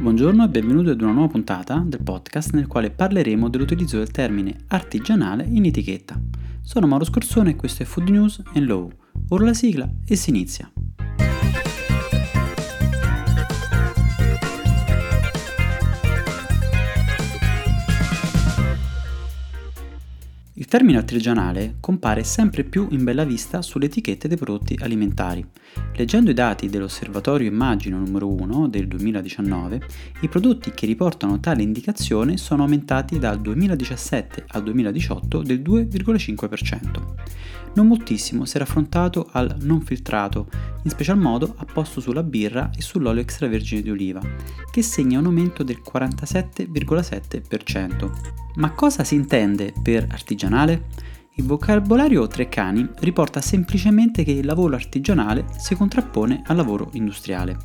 Buongiorno e benvenuti ad una nuova puntata del podcast nel quale parleremo dell'utilizzo del termine artigianale in etichetta. Sono Mauro Scorsone e questo è Food News and Law. Ora la sigla e si inizia. Il termine artigianale compare sempre più in bella vista sulle etichette dei prodotti alimentari. Leggendo i dati dell'Osservatorio Immagino numero 1 del 2019, i prodotti che riportano tale indicazione sono aumentati dal 2017 al 2018 del 2,5%. Non moltissimo si era affrontato al non filtrato, in special modo a posto sulla birra e sull'olio extravergine di oliva, che segna un aumento del 47,7%. Ma cosa si intende per artigianale? Il vocabolario Treccani riporta semplicemente che il lavoro artigianale si contrappone al lavoro industriale.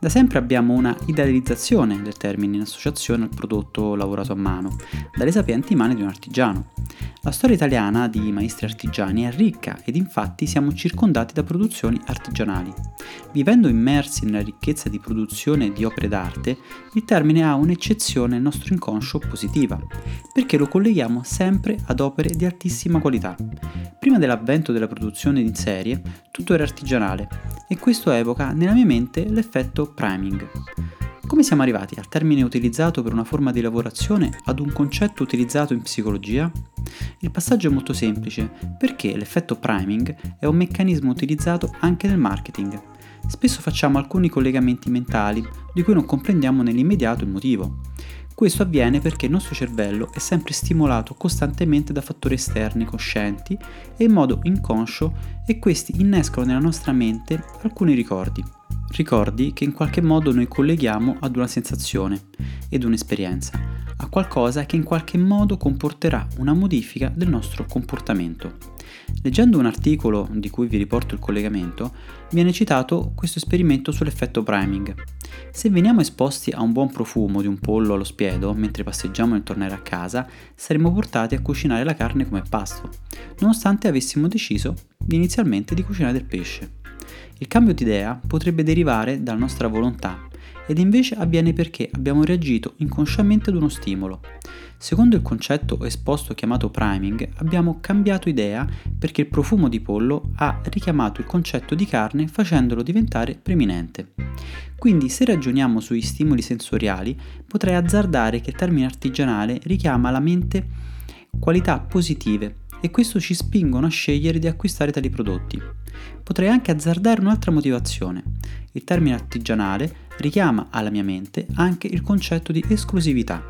Da sempre abbiamo una idealizzazione del termine in associazione al prodotto lavorato a mano, dalle sapienti mani di un artigiano. La storia italiana di maestri artigiani è ricca ed infatti siamo circondati da produzioni artigianali. Vivendo immersi nella ricchezza di produzione di opere d'arte, il termine ha un'eccezione nel nostro inconscio positiva, perché lo colleghiamo sempre ad opere di altissima qualità. Prima dell'avvento della produzione in serie, tutto era artigianale e questo evoca nella mia mente l'effetto priming. Come siamo arrivati al termine utilizzato per una forma di lavorazione ad un concetto utilizzato in psicologia? Il passaggio è molto semplice perché l'effetto priming è un meccanismo utilizzato anche nel marketing. Spesso facciamo alcuni collegamenti mentali di cui non comprendiamo nell'immediato il motivo. Questo avviene perché il nostro cervello è sempre stimolato costantemente da fattori esterni coscienti e in modo inconscio e questi innescano nella nostra mente alcuni ricordi. Ricordi che in qualche modo noi colleghiamo ad una sensazione ed un'esperienza, a qualcosa che in qualche modo comporterà una modifica del nostro comportamento. Leggendo un articolo di cui vi riporto il collegamento, viene citato questo esperimento sull'effetto priming. Se veniamo esposti a un buon profumo di un pollo allo spiedo mentre passeggiamo nel tornare a casa, saremo portati a cucinare la carne come pasto, nonostante avessimo deciso inizialmente di cucinare del pesce. Il cambio di idea potrebbe derivare dalla nostra volontà ed invece avviene perché abbiamo reagito inconsciamente ad uno stimolo. Secondo il concetto esposto chiamato priming, abbiamo cambiato idea perché il profumo di pollo ha richiamato il concetto di carne facendolo diventare preminente. Quindi se ragioniamo sui stimoli sensoriali, potrei azzardare che il termine artigianale richiama alla mente qualità positive e questo ci spingono a scegliere di acquistare tali prodotti. Potrei anche azzardare un'altra motivazione. Il termine artigianale richiama alla mia mente anche il concetto di esclusività.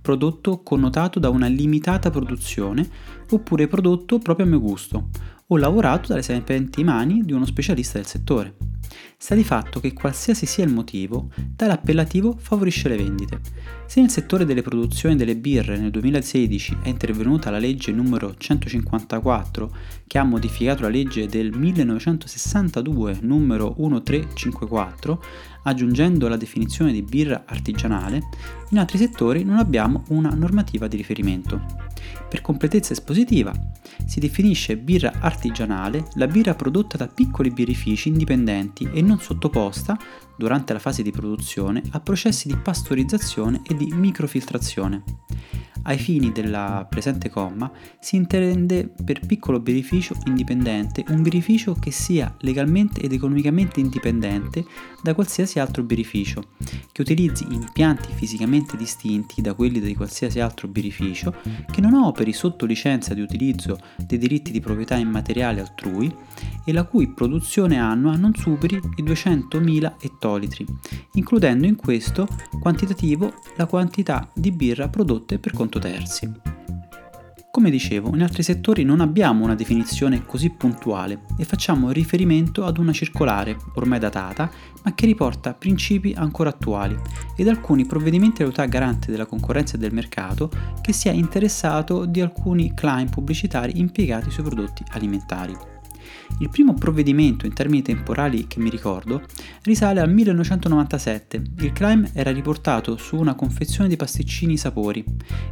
Prodotto connotato da una limitata produzione oppure prodotto proprio a mio gusto o lavorato dalle sapienti mani di uno specialista del settore. Sta di fatto che qualsiasi sia il motivo, tale appellativo favorisce le vendite. Se nel settore delle produzioni delle birre nel 2016 è intervenuta la legge numero 154 che ha modificato la legge del 1962 numero 1354, aggiungendo la definizione di birra artigianale, in altri settori non abbiamo una normativa di riferimento. Per completezza espositiva, si definisce birra artigianale la birra prodotta da piccoli birrifici indipendenti e non sottoposta, durante la fase di produzione, a processi di pastorizzazione e di microfiltrazione. Ai fini della presente comma si intende per piccolo birrificio indipendente un birrificio che sia legalmente ed economicamente indipendente da qualsiasi altro birrificio, che utilizzi impianti fisicamente distinti da quelli di qualsiasi altro birrificio, che non operi sotto licenza di utilizzo dei diritti di proprietà immateriale altrui e la cui produzione annua non superi i 200.000 ettolitri, includendo in questo quantitativo la quantità di birra prodotte per conto terzi. Come dicevo, in altri settori non abbiamo una definizione così puntuale e facciamo riferimento ad una circolare, ormai datata, ma che riporta principi ancora attuali ed alcuni provvedimenti dell'autorità garante della concorrenza e del mercato che si è interessato di alcuni claim pubblicitari impiegati sui prodotti alimentari. Il primo provvedimento in termini temporali che mi ricordo risale al 1997. Il crime era riportato su una confezione di pasticcini sapori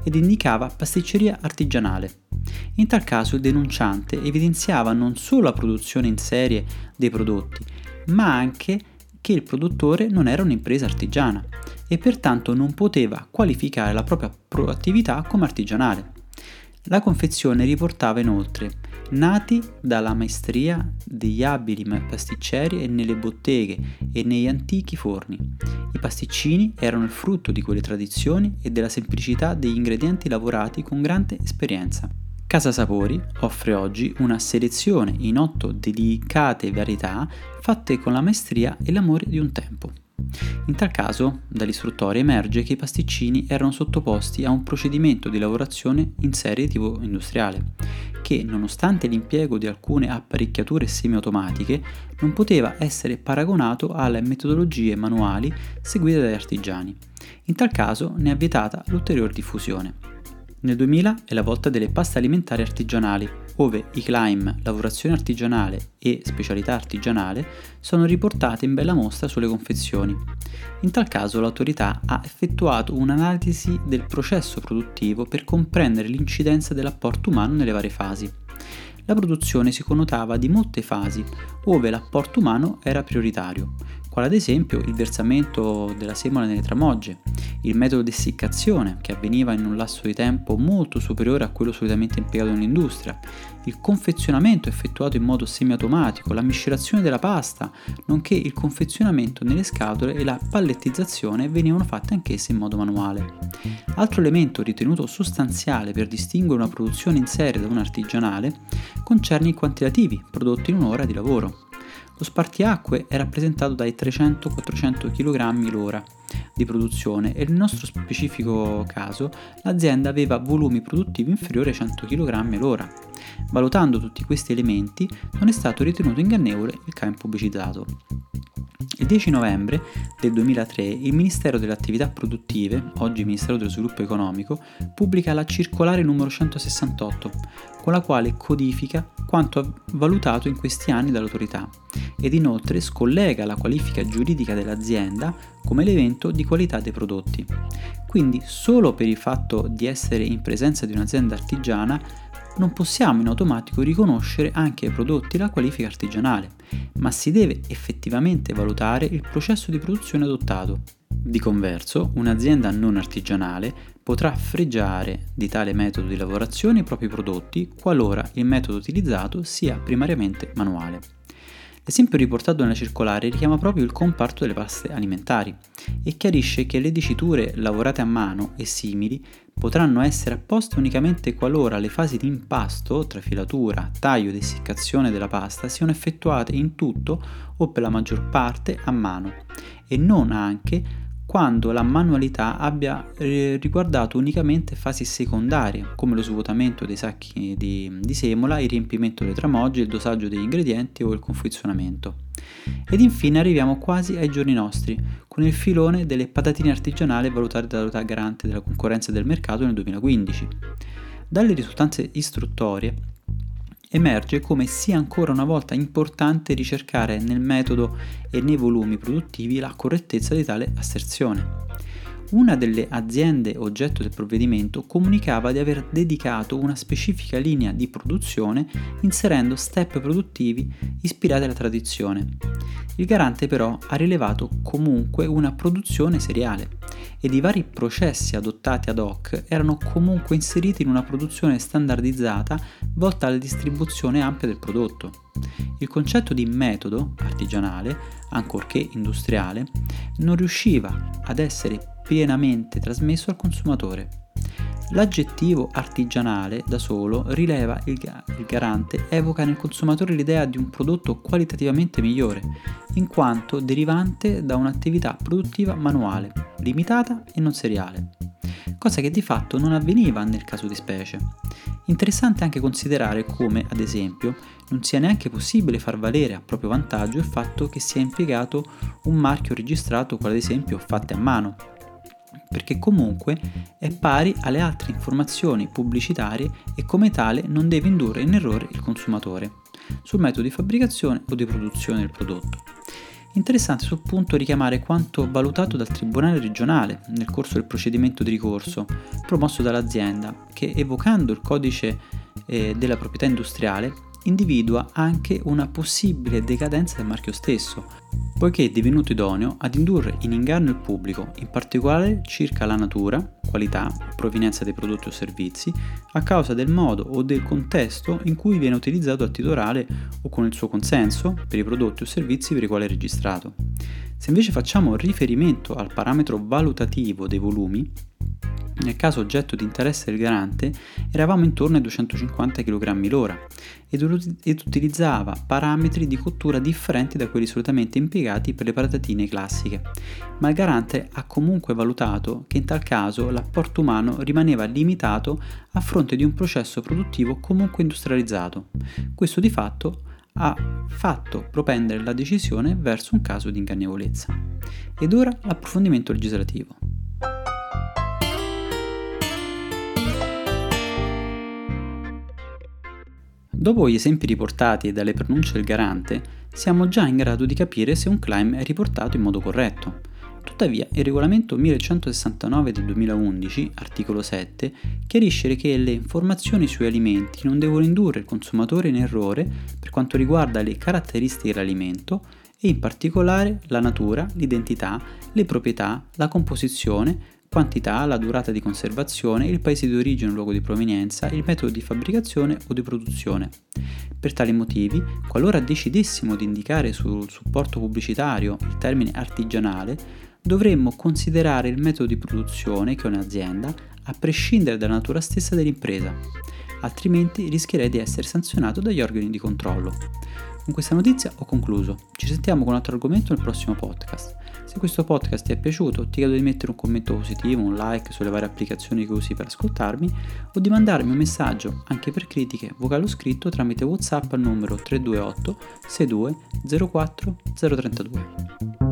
ed indicava pasticceria artigianale. In tal caso il denunciante evidenziava non solo la produzione in serie dei prodotti, ma anche che il produttore non era un'impresa artigiana, e pertanto non poteva qualificare la propria attività come artigianale. La confezione riportava inoltre nati dalla maestria degli abili pasticceri e nelle botteghe e negli antichi forni. I pasticcini erano il frutto di quelle tradizioni e della semplicità degli ingredienti lavorati con grande esperienza. Casa Sapori offre oggi una selezione in otto delicate varietà fatte con la maestria e l'amore di un tempo. In tal caso, dall'istruttore emerge che i pasticcini erano sottoposti a un procedimento di lavorazione in serie tipo industriale, che, nonostante l'impiego di alcune apparecchiature semiautomatiche, non poteva essere paragonato alle metodologie manuali seguite dagli artigiani. In tal caso ne è vietata l'ulteriore diffusione. Nel 2000 è la volta delle paste alimentari artigianali, ove i climb lavorazione artigianale e specialità artigianale sono riportate in bella mostra sulle confezioni. In tal caso l'autorità ha effettuato un'analisi del processo produttivo per comprendere l'incidenza dell'apporto umano nelle varie fasi. La produzione si connotava di molte fasi, ove l'apporto umano era prioritario, quale ad esempio il versamento della semola nelle tramogge, il metodo di essiccazione che avveniva in un lasso di tempo molto superiore a quello solitamente impiegato nell'industria, il confezionamento effettuato in modo semiautomatico, la miscelazione della pasta, nonché il confezionamento nelle scatole e la pallettizzazione venivano fatte anch'esse in modo manuale. Altro elemento ritenuto sostanziale per distinguere una produzione in serie da una artigianale concerne i quantitativi prodotti in un'ora di lavoro. Lo spartiacque è rappresentato dai 300-400 kg l'ora di produzione e nel nostro specifico caso l'azienda aveva volumi produttivi inferiori ai 100 kg l'ora. Valutando tutti questi elementi non è stato ritenuto ingannevole il CAIM pubblicizzato. Il 10 novembre del 2003 il Ministero delle Attività Produttive, oggi Ministero dello Sviluppo Economico, pubblica la circolare numero 168, con la quale codifica quanto valutato in questi anni dall'autorità ed inoltre scollega la qualifica giuridica dell'azienda come elemento di qualità dei prodotti. Quindi solo per il fatto di essere in presenza di un'azienda artigiana non possiamo in automatico riconoscere anche ai prodotti la qualifica artigianale, ma si deve effettivamente valutare il processo di produzione adottato. Di converso, un'azienda non artigianale potrà fregiare di tale metodo di lavorazione i propri prodotti qualora il metodo utilizzato sia primariamente manuale. L'esempio riportato nella circolare richiama proprio il comparto delle paste alimentari e chiarisce che le diciture lavorate a mano e simili potranno essere apposte unicamente qualora le fasi di impasto, trafilatura, taglio ed essiccazione della pasta siano effettuate in tutto o per la maggior parte a mano e non anche quando la manualità abbia eh, riguardato unicamente fasi secondarie, come lo svuotamento dei sacchi di, di semola, il riempimento delle tramogge, il dosaggio degli ingredienti o il confezionamento. Ed infine arriviamo quasi ai giorni nostri, con il filone delle patatine artigianali valutate dall'autorità garante della concorrenza del mercato nel 2015. Dalle risultanze istruttorie emerge come sia ancora una volta importante ricercare nel metodo e nei volumi produttivi la correttezza di tale asserzione. Una delle aziende oggetto del provvedimento comunicava di aver dedicato una specifica linea di produzione inserendo step produttivi ispirati alla tradizione. Il garante però ha rilevato comunque una produzione seriale ed i vari processi adottati ad hoc erano comunque inseriti in una produzione standardizzata volta alla distribuzione ampia del prodotto. Il concetto di metodo artigianale, ancorché industriale, non riusciva ad essere pienamente trasmesso al consumatore. L'aggettivo artigianale da solo rileva il, garante, evoca nel consumatore l'idea di un prodotto qualitativamente migliore, in quanto derivante da un'attività produttiva manuale, limitata e non seriale, cosa che di fatto non avveniva nel caso di specie. Interessante anche considerare come, ad esempio, non sia neanche possibile far valere a proprio vantaggio il fatto che sia impiegato un marchio registrato, quale ad esempio fatte a mano, perché comunque è pari alle altre informazioni pubblicitarie e come tale non deve indurre in errore il consumatore sul metodo di fabbricazione o di produzione del prodotto. Interessante sul punto richiamare quanto valutato dal Tribunale regionale nel corso del procedimento di ricorso promosso dall'azienda che evocando il codice eh, della proprietà industriale individua anche una possibile decadenza del marchio stesso, poiché è divenuto idoneo ad indurre in inganno il pubblico, in particolare circa la natura, qualità, provenienza dei prodotti o servizi, a causa del modo o del contesto in cui viene utilizzato a titolare o con il suo consenso per i prodotti o servizi per i quali è registrato. Se invece facciamo riferimento al parametro valutativo dei volumi, nel caso oggetto di interesse del garante eravamo intorno ai 250 kg l'ora ed, utilizzava parametri di cottura differenti da quelli solitamente impiegati per le patatine classiche, ma il garante ha comunque valutato che in tal caso l'apporto umano rimaneva limitato a fronte di un processo produttivo comunque industrializzato. Questo di fatto ha fatto propendere la decisione verso un caso di ingannevolezza. Ed ora l'approfondimento legislativo. Dopo gli esempi riportati dalle pronunce del garante, siamo già in grado di capire se un claim è riportato in modo corretto. Tuttavia, il regolamento 1169 del 2011, articolo 7, chiarisce che le informazioni sui alimenti non devono indurre il consumatore in errore per quanto riguarda le caratteristiche dell'alimento e in particolare la natura, l'identità, le proprietà, la composizione, quantità, la durata di conservazione, il paese di origine o luogo di provenienza, il metodo di fabbricazione o di produzione. Per tali motivi, qualora decidessimo di indicare sul supporto pubblicitario il termine artigianale, dovremmo considerare il metodo di produzione che è un'azienda, a prescindere dalla natura stessa dell'impresa, altrimenti rischierei di essere sanzionato dagli organi di controllo. Con questa notizia ho concluso. Ci sentiamo con un altro argomento nel prossimo podcast. Se questo podcast ti è piaciuto, ti chiedo di mettere un commento positivo, un like sulle varie applicazioni che usi per ascoltarmi o di mandarmi un messaggio anche per critiche vocale o scritto tramite WhatsApp al numero 328 62 04 032.